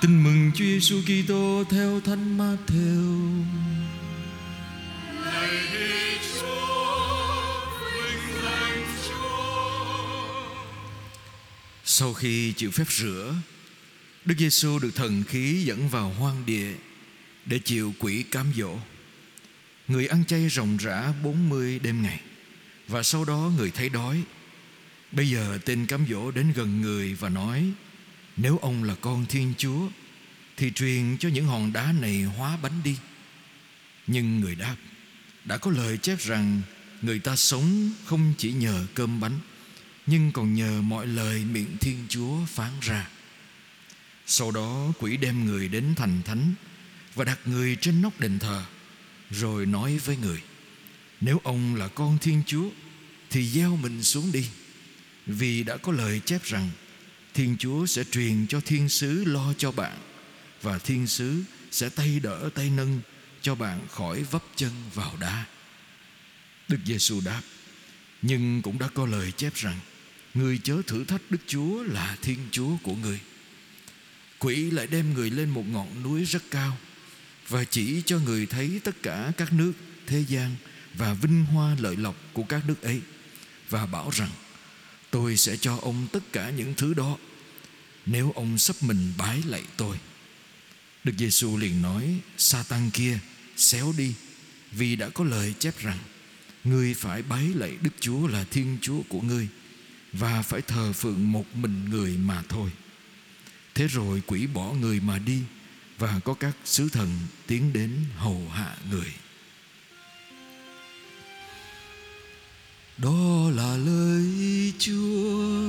Tin mừng Chúa Giêsu Kitô theo Thánh Matthew. Sau khi chịu phép rửa, Đức Giêsu được thần khí dẫn vào hoang địa để chịu quỷ cám dỗ. Người ăn chay ròng rã 40 đêm ngày và sau đó người thấy đói. Bây giờ tên cám dỗ đến gần người và nói: nếu ông là con Thiên Chúa thì truyền cho những hòn đá này hóa bánh đi. Nhưng người đáp: Đã có lời chép rằng người ta sống không chỉ nhờ cơm bánh nhưng còn nhờ mọi lời miệng Thiên Chúa phán ra. Sau đó quỷ đem người đến thành thánh và đặt người trên nóc đền thờ, rồi nói với người: Nếu ông là con Thiên Chúa thì gieo mình xuống đi, vì đã có lời chép rằng Thiên Chúa sẽ truyền cho thiên sứ lo cho bạn, và thiên sứ sẽ tay đỡ tay nâng cho bạn khỏi vấp chân vào đá. Đức Giêsu đáp: Nhưng cũng đã có lời chép rằng, Người chớ thử thách Đức Chúa là Thiên Chúa của người Quỷ lại đem người lên một ngọn núi rất cao Và chỉ cho người thấy tất cả các nước, thế gian Và vinh hoa lợi lộc của các nước ấy Và bảo rằng Tôi sẽ cho ông tất cả những thứ đó. Nếu ông sắp mình bái lạy tôi. Đức Giêsu liền nói, Satan kia, xéo đi, Vì đã có lời chép rằng, Ngươi phải bái lạy Đức Chúa là Thiên Chúa của ngươi, và phải thờ phượng một mình người mà thôi. Thế rồi quỷ bỏ người mà đi, và có các sứ thần tiến đến hầu hạ người. Đó là lời chúa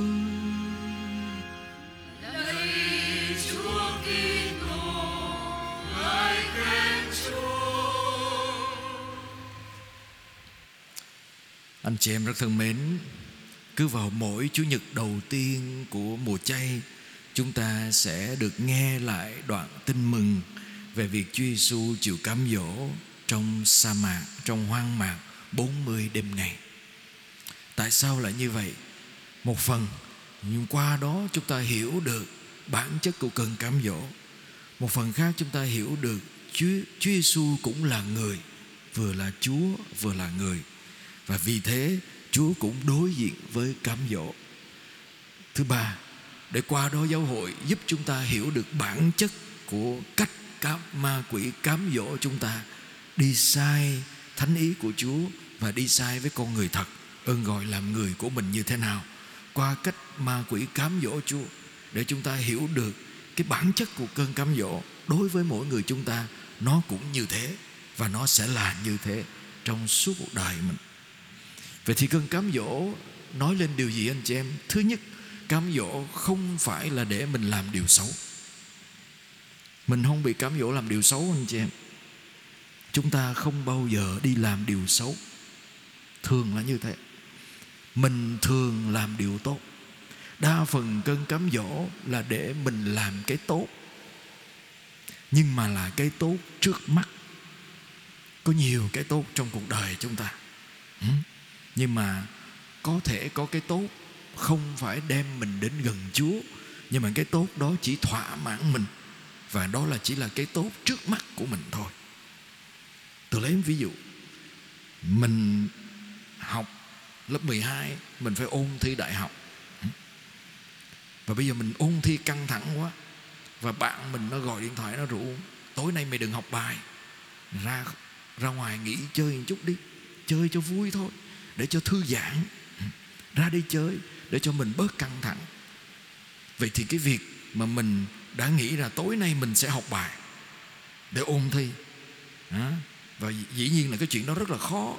anh chị em rất thân mến cứ vào mỗi chủ nhật đầu tiên của mùa chay chúng ta sẽ được nghe lại đoạn tin mừng về việc Chúa Giêsu chịu cám dỗ trong sa mạc, trong hoang mạc 40 đêm ngày. Tại sao lại như vậy? Một phần nhưng qua đó chúng ta hiểu được bản chất của cơn cám dỗ. Một phần khác chúng ta hiểu được Chúa Chúa Giêsu cũng là người, vừa là Chúa vừa là người. Và vì thế Chúa cũng đối diện với cám dỗ. Thứ ba, để qua đó giáo hội giúp chúng ta hiểu được bản chất của cách cám ma quỷ cám dỗ chúng ta đi sai thánh ý của Chúa và đi sai với con người thật ơn gọi làm người của mình như thế nào qua cách ma quỷ cám dỗ Chúa để chúng ta hiểu được cái bản chất của cơn cám dỗ đối với mỗi người chúng ta nó cũng như thế và nó sẽ là như thế trong suốt cuộc đời mình Vậy thì cơn cám dỗ nói lên điều gì anh chị em? Thứ nhất, cám dỗ không phải là để mình làm điều xấu. Mình không bị cám dỗ làm điều xấu anh chị em. Chúng ta không bao giờ đi làm điều xấu. Thường là như thế. Mình thường làm điều tốt. Đa phần cơn cám dỗ là để mình làm cái tốt. Nhưng mà là cái tốt trước mắt. Có nhiều cái tốt trong cuộc đời chúng ta. Ừ. Nhưng mà có thể có cái tốt không phải đem mình đến gần Chúa, nhưng mà cái tốt đó chỉ thỏa mãn mình và đó là chỉ là cái tốt trước mắt của mình thôi tôi lấy ví dụ mình học lớp 12 mình phải ôn thi đại học. Và bây giờ mình ôn thi căng thẳng quá. Và bạn mình nó gọi điện thoại, nó rủ, tối nay mày đừng học bài. Ra ra ngoài nghỉ chơi một chút đi. Chơi cho vui thôi, để cho thư giãn. Ra đi chơi, để cho mình bớt căng thẳng. Vậy thì cái việc mà mình đã nghĩ là tối nay mình sẽ học bài để ôn thi và dĩ nhiên là cái chuyện đó rất là khó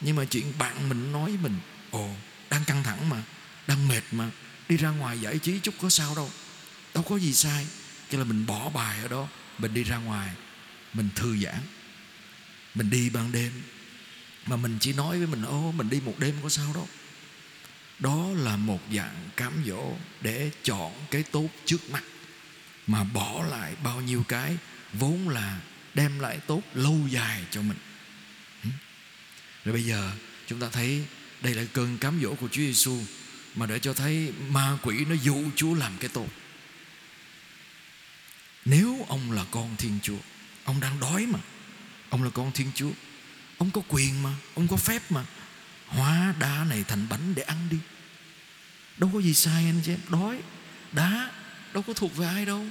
nhưng mà chuyện bạn mình nói với mình, ồ, đang căng thẳng mà, đang mệt mà, đi ra ngoài giải trí chút có sao đâu đâu có gì sai. Cho là mình bỏ bài ở đó, mình đi ra ngoài, mình thư giãn, mình đi ban đêm. Mà mình chỉ nói với mình ô mình đi một đêm có sao đâu. Đó là một dạng cám dỗ để chọn cái tốt trước mắt. Mà bỏ lại bao nhiêu cái vốn là đem lại tốt lâu dài cho mình rồi bây giờ chúng ta thấy đây là cơn cám dỗ của Chúa Giêsu mà để cho thấy ma quỷ nó dụ Chúa làm cái tốt nếu ông là con thiên chúa, ông đang đói mà, ông là con thiên chúa, ông có quyền mà, ông có phép mà, hóa đá này thành bánh để ăn đi. Đâu có gì sai anh chị em, đói, đá, đâu có thuộc về ai đâu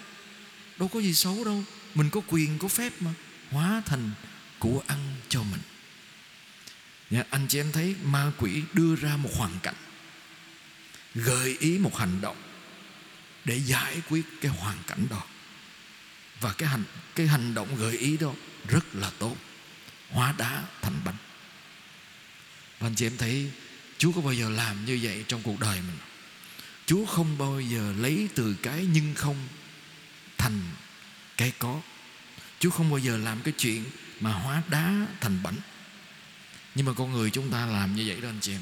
đâu có gì xấu đâu. Mình có quyền, có phép mà, hóa thành của ăn cho mình. Nha, anh chị em thấy ma quỷ đưa ra một hoàn cảnh gợi ý một hành động để giải quyết cái hoàn cảnh đó. Và cái hành cái hành động gợi ý đó rất là tốt hóa đá thành bánh. Và anh chị em thấy Chúa có bao giờ làm như vậy trong cuộc đời mình? Chúa không bao giờ lấy từ cái nhưng không thành cái có. Chúa không bao giờ làm cái chuyện mà hóa đá thành bánh. Nhưng mà con người chúng ta làm như vậy đó anh chị em.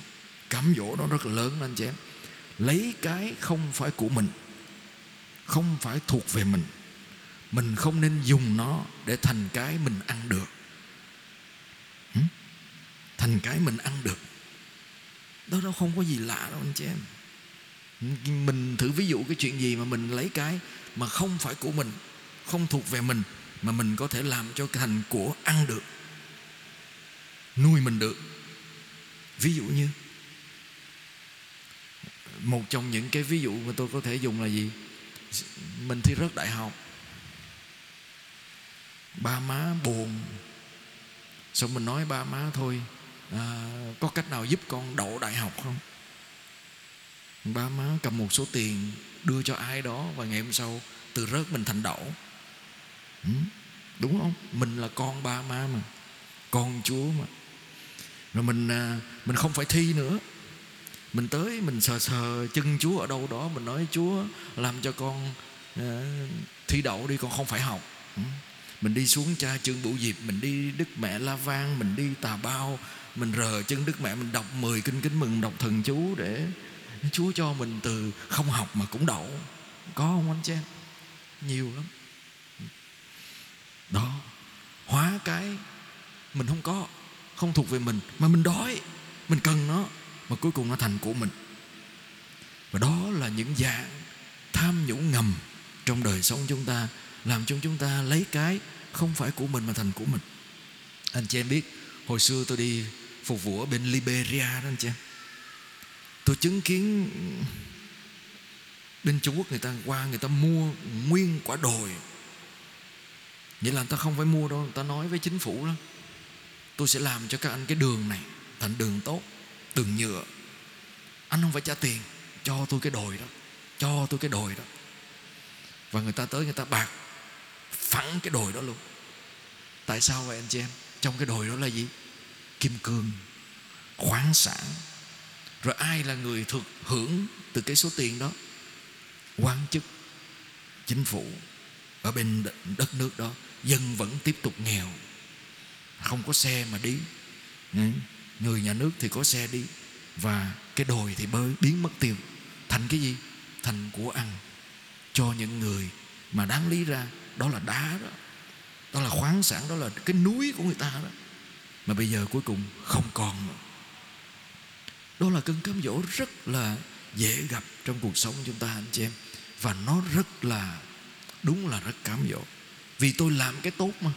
Cám dỗ nó rất là lớn đó anh chị em. Lấy cái không phải của mình, Không phải thuộc về mình. Mình không nên dùng nó để thành cái mình ăn được. Thành cái mình ăn được. Đó nó không có gì lạ đâu anh chị em. Mình thử ví dụ cái chuyện gì mà mình lấy cái Mà không phải của mình, Không thuộc về mình, Mà mình có thể làm cho thành của ăn được. Nuôi mình được. Ví dụ như Một trong những cái ví dụ mà tôi có thể dùng là gì? Mình thi rớt đại học. Ba má buồn. Xong mình nói ba má thôi à, Có cách nào giúp con đậu đại học không? Ba má cầm một số tiền Đưa cho ai đó Và ngày hôm sau từ rớt mình thành đậu. Ừ, Đúng không? Mình là con ba má mà Con Chúa mà. Rồi mình à, mình không phải thi nữa. Mình tới, mình sờ sờ chân Chúa ở đâu đó, Mình nói, Chúa, làm cho con à, thi đậu đi, Con không phải học. Ừ. Mình đi xuống cha chương bửu diệp, mình đi đức mẹ la vang, mình đi tà bao, mình rờ chân đức mẹ, mình đọc 10 kinh kính mừng đọc thần chú để chúa cho mình từ không học mà cũng đậu. Có không anh chị em nhiều lắm. Ừ. Đó, hóa cái mình không có không thuộc về mình, mà mình đói, mình cần nó, mà cuối cùng nó thành của mình. Và đó là những dạng tham nhũng ngầm trong đời sống chúng ta, làm cho chúng ta lấy cái không phải của mình mà thành của mình. Anh chị em biết, hồi xưa tôi đi phục vụ ở bên Liberia đó anh chị em. Tôi chứng kiến bên Trung Quốc người ta qua, người ta mua nguyên quả đồi. Vậy là người ta không phải mua đâu, Người ta nói với chính phủ đó. Tôi sẽ làm cho các anh cái đường này Thành đường tốt, Đường nhựa. Anh không phải trả tiền, Cho tôi cái đồi đó, Cho tôi cái đồi đó. Và người ta tới, người ta bạc, phẳng cái đồi đó luôn. Tại sao vậy anh chị em? Trong cái đồi đó là gì? Kim cương, khoáng sản. Rồi ai là người thực hưởng từ cái số tiền đó? Quan chức, chính phủ. Ở bên đất nước đó, dân vẫn tiếp tục nghèo không có xe mà đi. Ừ. Người nhà nước thì có xe đi, và cái đồi thì bơi, biến mất tiêu. Thành cái gì? Thành của ăn. Cho những người mà đáng lý ra, đó là đá đó. Đó là khoáng sản, đó là cái núi của người ta đó. Mà bây giờ cuối cùng không còn nữa. Đó là cơn cám dỗ rất là dễ gặp trong cuộc sống chúng ta, anh chị em. Và nó rất là, đúng là rất cám dỗ. Vì tôi làm cái tốt mà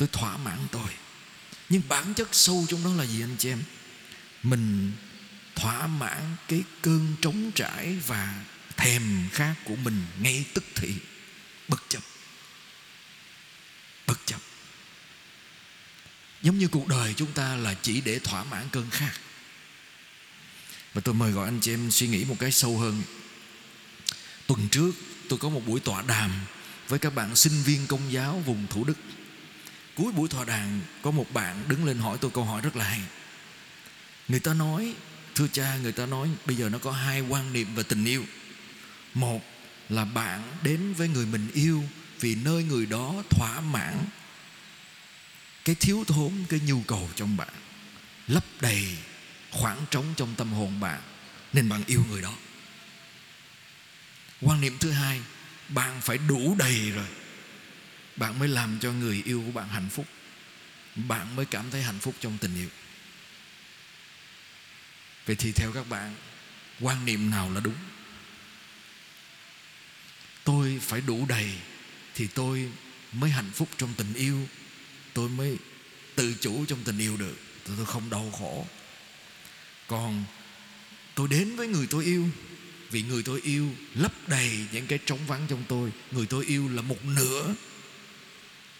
tôi thỏa mãn tôi. Nhưng bản chất sâu trong đó là gì anh chị em? Mình thỏa mãn cái cơn trống trải và thèm khát của mình ngay tức thì. Bất chấp. Bất chấp. Giống như cuộc đời chúng ta là chỉ để thỏa mãn cơn khát. Và tôi mời gọi anh chị em suy nghĩ một cái sâu hơn. Tuần trước, tôi có một buổi tọa đàm với các bạn sinh viên công giáo vùng thủ đức cuối buổi thọ đàn, có một bạn đứng lên hỏi tôi câu hỏi rất là hay. Người ta nói, thưa cha, người ta nói, bây giờ nó có hai quan niệm về tình yêu. Một là bạn đến với người mình yêu vì nơi người đó thỏa mãn cái thiếu thốn, cái nhu cầu trong bạn, lấp đầy khoảng trống trong tâm hồn bạn, nên bạn yêu người đó. Quan niệm thứ hai, bạn phải đủ đầy rồi bạn mới làm cho người yêu của bạn hạnh phúc. Bạn mới cảm thấy hạnh phúc trong tình yêu. Vậy thì theo các bạn quan niệm nào là đúng? Tôi phải đủ đầy thì tôi mới hạnh phúc trong tình yêu. Tôi mới tự chủ trong tình yêu được. Tôi, không đau khổ. Còn tôi đến với người tôi yêu vì người tôi yêu lấp đầy những cái trống vắng trong tôi. Người tôi yêu là một nửa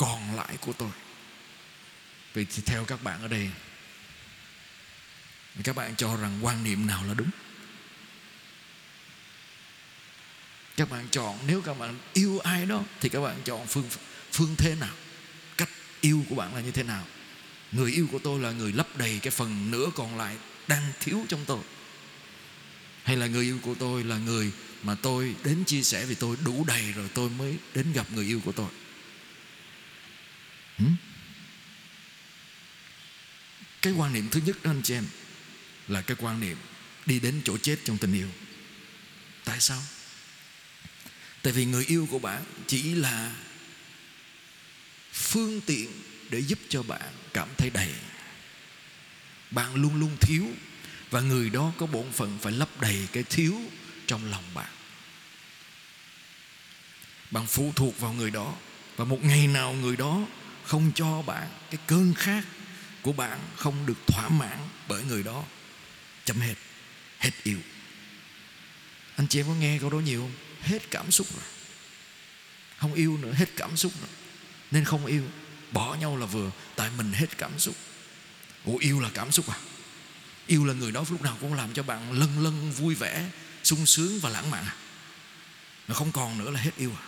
còn lại của tôi. Vậy thì theo các bạn ở đây, các bạn cho rằng quan niệm nào là đúng? Các bạn chọn, nếu các bạn yêu ai đó, thì các bạn chọn phương phương thế nào? Cách yêu của bạn là như thế nào? Người yêu của tôi là người lấp đầy cái phần nửa còn lại đang thiếu trong tôi. Hay là người yêu của tôi là người mà tôi đến chia sẻ vì tôi đủ đầy rồi tôi mới đến gặp người yêu của tôi? Hmm? cái quan niệm thứ nhất đó, anh chị em, là cái quan niệm đi đến chỗ chết trong tình yêu. Tại sao? Tại vì người yêu của bạn chỉ là phương tiện để giúp cho bạn cảm thấy đầy. Bạn luôn luôn thiếu và người đó có bổn phận phải lấp đầy cái thiếu trong lòng bạn bạn phụ thuộc vào người đó và một ngày nào người đó không cho bạn, cái cơn khát của bạn không được thỏa mãn bởi người đó. Chấm hết hết yêu. Anh chị em có nghe câu đó nhiều không? Hết cảm xúc rồi. Không yêu nữa, hết cảm xúc rồi. Nên không yêu, bỏ nhau là vừa, tại mình hết cảm xúc. Ủa, yêu là cảm xúc à? Yêu là người đó lúc nào cũng làm cho bạn lân lân vui vẻ, sung sướng và lãng mạn à? Nó không còn nữa là hết yêu à?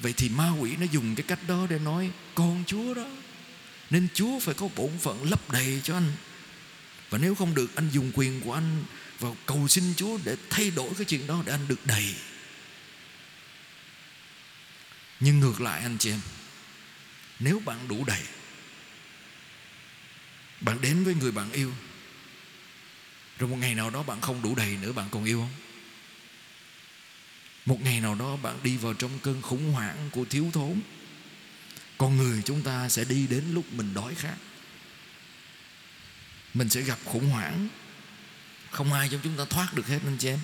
Vậy thì ma quỷ nó dùng cái cách đó để nói, con chúa đó, nên chúa phải có bổn phận lấp đầy cho anh. Và nếu không được, anh dùng quyền của anh vào cầu xin chúa để thay đổi cái chuyện đó để anh được đầy. Nhưng ngược lại anh chị em, nếu bạn đủ đầy, bạn đến với người bạn yêu, rồi một ngày nào đó bạn không đủ đầy nữa, bạn còn yêu không? Một ngày nào đó bạn đi vào trong cơn khủng hoảng của thiếu thốn, con người chúng ta sẽ đi đến lúc mình đói khát. Mình sẽ gặp khủng hoảng. Không ai trong chúng ta thoát được hết anh chị em.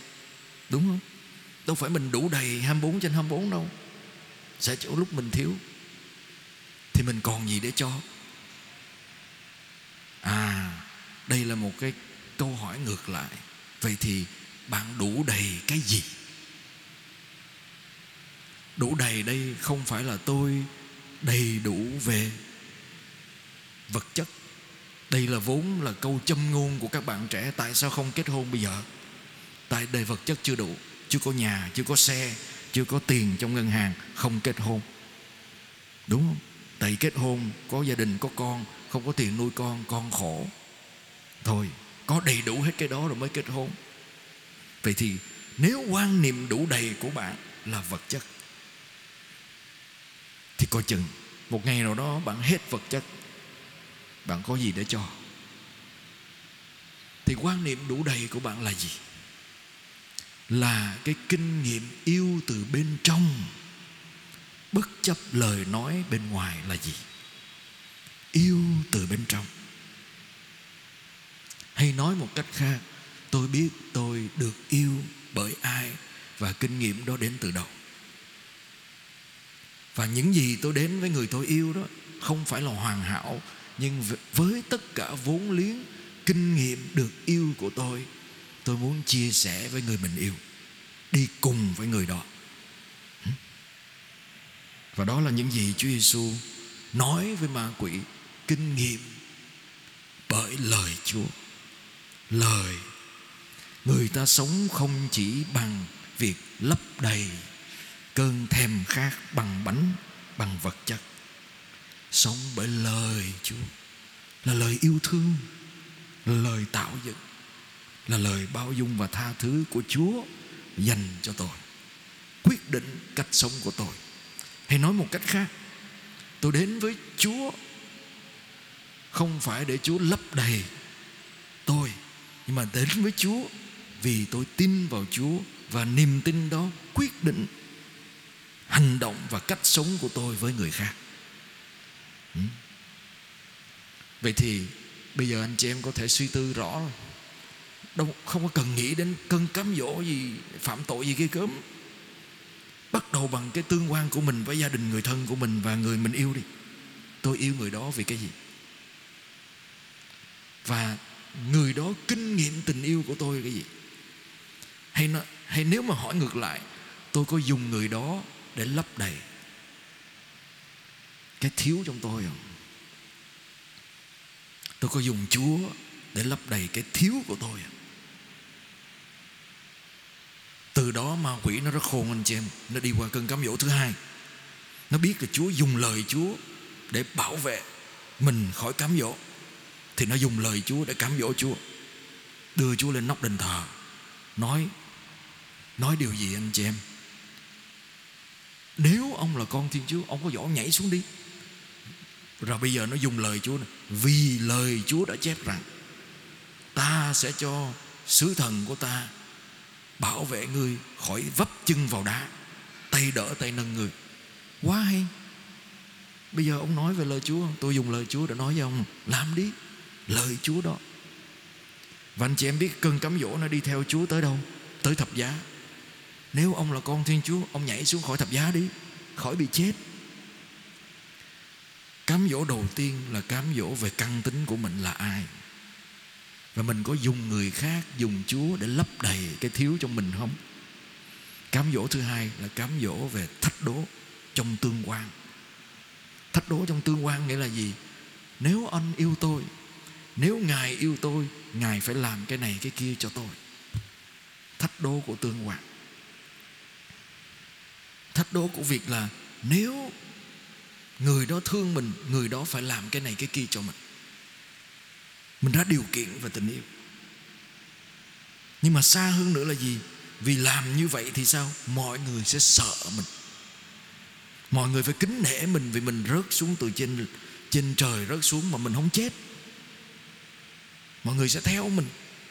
Đúng không? Đâu phải mình đủ đầy 24 trên 24 đâu. Sẽ chỗ lúc mình thiếu. Thì mình còn gì để cho? À đây là một cái câu hỏi ngược lại. Vậy thì bạn đủ đầy cái gì? Đủ đầy đây không phải là tôi, đầy đủ về vật chất. Đây là vốn là câu châm ngôn của các bạn trẻ, tại sao không kết hôn bây giờ? Tại đầy vật chất chưa đủ, chưa có nhà, chưa có xe, chưa có tiền trong ngân hàng, không kết hôn. Đúng không? Tại kết hôn, có gia đình, có con, không có tiền nuôi con con khổ. Thôi, có đầy đủ hết cái đó rồi mới kết hôn. Vậy thì nếu quan niệm đủ đầy của bạn là vật chất thì coi chừng một ngày nào đó bạn hết vật chất. Bạn có gì để cho? Thì quan niệm đủ đầy của bạn là gì? Là cái kinh nghiệm yêu từ bên trong. Bất chấp lời nói bên ngoài là gì? Yêu từ bên trong. Hay nói một cách khác, tôi biết tôi được yêu bởi ai và kinh nghiệm đó đến từ đâu? Và những gì tôi đến với người tôi yêu đó không phải là hoàn hảo, nhưng với tất cả vốn liếng, kinh nghiệm được yêu của tôi tôi muốn chia sẻ với người mình yêu, đi cùng với người đó. Và đó là những gì Chúa Giêsu nói với ma quỷ, kinh nghiệm bởi lời Chúa. Lời, người ta sống không chỉ bằng việc lấp đầy cơn thèm khát bằng bánh, bằng vật chất. Sống bởi lời Chúa, là lời yêu thương, là lời tạo dựng, là lời bao dung và tha thứ của Chúa dành cho tôi. Quyết định cách sống của tôi. Hay nói một cách khác, tôi đến với Chúa không phải để Chúa lấp đầy tôi, nhưng mà đến với Chúa vì tôi tin vào Chúa và niềm tin đó quyết định hành động và cách sống của tôi với người khác. Ừ. Vậy thì bây giờ anh chị em có thể suy tư rõ đâu, không có cần nghĩ đến cơn cám dỗ gì, phạm tội gì ghê gớm. Bắt đầu bằng cái tương quan của mình với gia đình, người thân của mình và người mình yêu đi. Tôi yêu người đó vì cái gì? Và người đó kinh nghiệm tình yêu của tôi cái gì? Hay nó, hay nếu mà hỏi ngược lại, tôi có dùng người đó để lấp đầy cái thiếu trong tôi không? Tôi có dùng chúa để lấp đầy cái thiếu của tôi không? Từ đó ma quỷ nó rất khôn anh chị em. Nó đi qua cơn cám dỗ thứ hai. Nó biết là chúa dùng lời chúa để bảo vệ mình khỏi cám dỗ. Thì nó dùng lời chúa để cám dỗ chúa. Đưa chúa lên nóc đền thờ. Nói nói điều gì anh chị em? Nếu ông là con thiên chúa, ông có giỏi nhảy xuống đi. Rồi bây giờ nó dùng lời chúa này vì lời chúa đã chép rằng, ta sẽ cho sứ thần của ta bảo vệ ngươi khỏi vấp chân vào đá, tay đỡ tay nâng người quá hay. Bây giờ ông nói về lời chúa tôi dùng lời chúa để nói với ông. Làm đi. Lời chúa đó. Và anh chị em biết cơn cám dỗ nó đi theo chúa tới đâu? Tới thập giá nếu ông là con thiên chúa, ông nhảy xuống khỏi thập giá đi, khỏi bị chết. Cám dỗ đầu tiên là cám dỗ về căn tính của mình là ai. Và mình có dùng người khác, dùng chúa để lấp đầy cái thiếu trong mình không? Cám dỗ thứ hai là cám dỗ về thách đố trong tương quan. Thách đố trong tương quan nghĩa là gì? Nếu anh yêu tôi, nếu ngài yêu tôi, ngài phải làm cái này, cái kia cho tôi. Thách đố của tương quan thách đố của việc là nếu người đó thương mình, người đó phải làm cái này cái kia cho mình. Mình ra điều kiện về tình yêu. Nhưng mà xa hơn nữa là gì? Vì làm như vậy thì sao? Mọi người sẽ sợ mình. Mọi người phải kính nể mình vì mình rớt xuống từ trên trên trời rớt xuống mà mình không chết. Mọi người sẽ theo mình.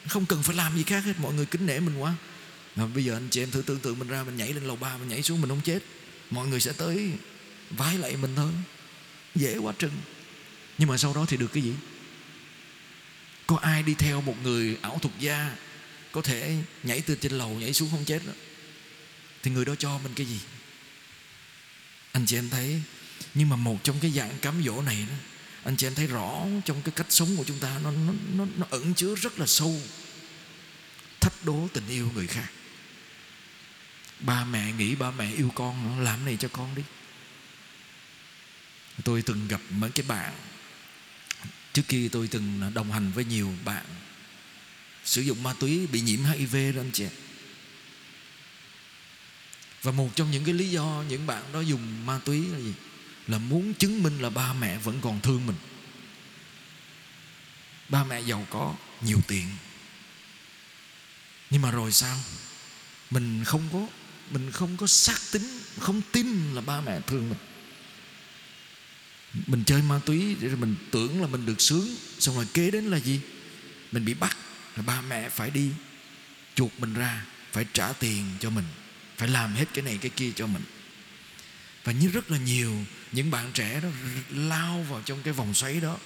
Không cần phải làm gì khác hết. Mọi người kính nể mình quá mà bây giờ anh chị em thử tưởng tượng mình ra mình nhảy lên lầu ba mình nhảy xuống mình không chết. Mọi người sẽ tới vái lại mình thôi dễ quá trừng nhưng mà sau đó thì được cái gì? Có ai đi theo một người ảo thuật gia có thể nhảy từ trên lầu nhảy xuống không chết đó? Thì người đó cho mình cái gì? Anh chị em thấy nhưng mà một trong cái dạng cám dỗ này đó anh chị em thấy rõ trong cái cách sống của chúng ta nó nó nó, nó ẩn chứa rất là sâu thách đố tình yêu người khác ba mẹ nghĩ ba mẹ yêu con, làm này cho con đi. Tôi từng gặp mấy cái bạn, trước kia tôi từng đồng hành với nhiều bạn, sử dụng ma túy bị nhiễm hiv đó anh chị và một trong những cái lý do những bạn đó dùng ma túy là gì? Là muốn chứng minh là ba mẹ vẫn còn thương mình. Ba mẹ giàu có, nhiều tiền. Nhưng mà rồi sao? Mình không có mình không có xác tính không tin là ba mẹ thương mình. Mình chơi ma túy để rồi mình tưởng là mình được sướng, xong rồi kế đến là gì? Mình bị bắt là ba mẹ phải đi chuột mình ra, phải trả tiền cho mình, phải làm hết cái này cái kia cho mình. Và như rất là nhiều những bạn trẻ đó lao vào trong cái vòng xoáy đó,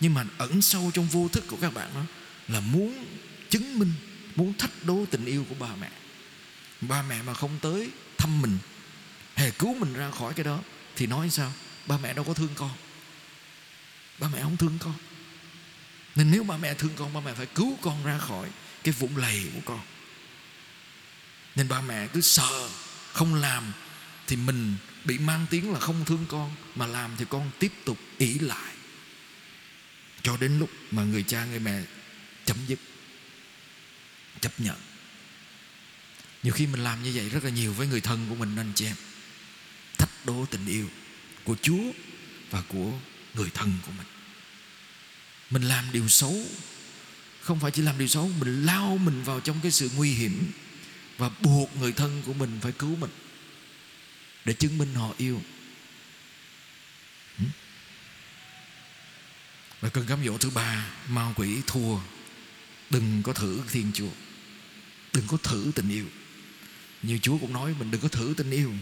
nhưng mà ẩn sâu trong vô thức của các bạn đó là muốn chứng minh, muốn thách đố tình yêu của ba mẹ ba mẹ mà không tới thăm mình, hề cứu mình ra khỏi cái đó, thì nói sao? Ba mẹ đâu có thương con. Ba mẹ không thương con. Nên nếu ba mẹ thương con, ba mẹ phải cứu con ra khỏi cái vũng lầy của con. Nên ba mẹ cứ sợ không làm thì mình bị mang tiếng là không thương con, mà làm thì con tiếp tục ỷ lại. Cho đến lúc mà người cha, người mẹ chấm dứt, chấp nhận nhiều khi mình làm như vậy rất là nhiều với người thân của mình anh chị em. Thách đố tình yêu của Chúa và của người thân của mình. Mình làm điều xấu, không phải chỉ làm điều xấu, mình lao mình vào trong cái sự nguy hiểm và buộc người thân của mình phải cứu mình để chứng minh họ yêu. Và cơn cám dỗ thứ ba, ma quỷ thua. Đừng có thử thiên chúa. Đừng có thử tình yêu như chúa cũng nói, mình đừng có thử tình yêu.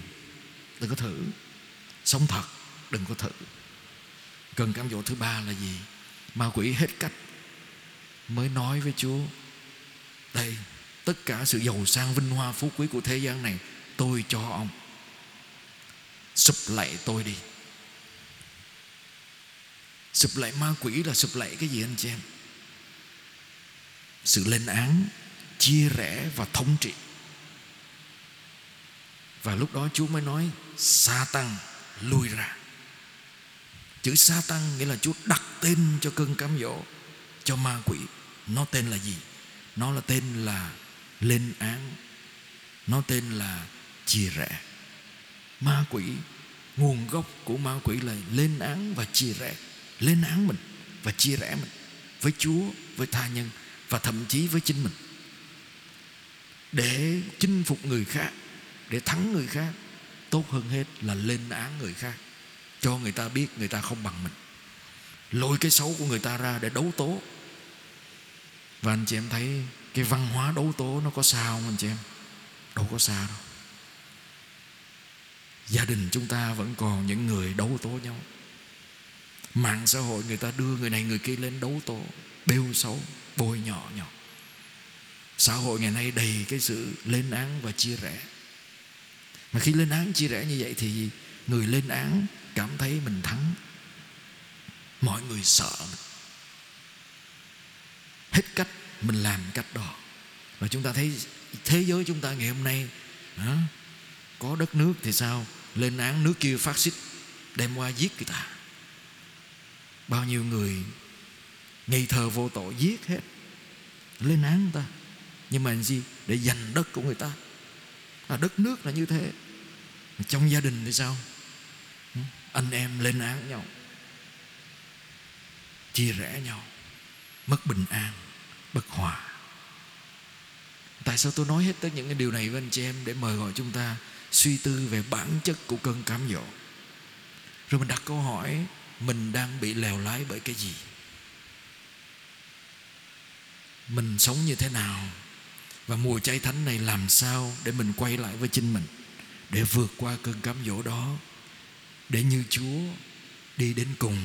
Đừng có thử. Sống thật, đừng có thử. Cần cám dỗ thứ ba là gì? Ma quỷ hết cách mới nói với chúa, đây, tất cả sự giàu sang vinh hoa phú quý của thế gian này, tôi cho ông. Sụp lạy tôi đi. Sụp lạy ma quỷ là sụp lạy cái gì anh chị em? Sự lên án, chia rẽ và thống trị và lúc đó Chúa mới nói sa tăng lui ra. Chữ sa tăng nghĩa là Chúa đặt tên cho cơn cám dỗ, cho ma quỷ. Nó tên là gì? Nó là tên là lên án. Nó tên là chia rẽ. Ma quỷ, nguồn gốc của ma quỷ là lên án và chia rẽ. Lên án mình và chia rẽ mình với Chúa, với tha nhân và thậm chí với chính mình. Để chinh phục người khác để thắng người khác. Tốt hơn hết là lên án người khác, cho người ta biết người ta không bằng mình. Lôi cái xấu của người ta ra để đấu tố. Và anh chị em thấy cái văn hóa đấu tố nó có sao không anh chị em? Đâu có xa đâu. Gia đình chúng ta vẫn còn những người đấu tố nhau. Mạng xã hội người ta đưa người này người kia lên đấu tố, bêu xấu, bôi nhỏ nhỏ xã hội ngày nay đầy cái sự lên án và chia rẽ mà khi lên án chia rẽ như vậy thì người lên án cảm thấy mình thắng. Mọi người sợ mình. Hết cách mình làm cách đó. Và chúng ta thấy thế giới chúng ta ngày hôm nay đó, có đất nước thì sao? Lên án nước kia phát xít đem qua giết người ta. Bao nhiêu người ngây thờ vô tội giết hết. Lên án người ta. Nhưng mà gì? Để giành đất của người ta. À, đất nước là như thế trong gia đình thì sao? Anh em lên án nhau, chia rẽ nhau, mất bình an, bất hòa. Tại sao tôi nói hết tới những cái điều này với anh chị em để mời gọi chúng ta suy tư về bản chất của cơn cám dỗ? Rồi mình đặt câu hỏi, mình đang bị lèo lái bởi cái gì? Mình sống như thế nào? Và mùa chay thánh này làm sao để mình quay lại với chính mình? Để vượt qua cơn cám dỗ đó, để như Chúa đi đến cùng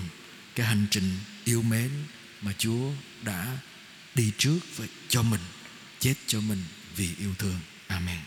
cái hành trình yêu mến mà Chúa đã đi trước và cho mình, chết cho mình vì yêu thương. Amen.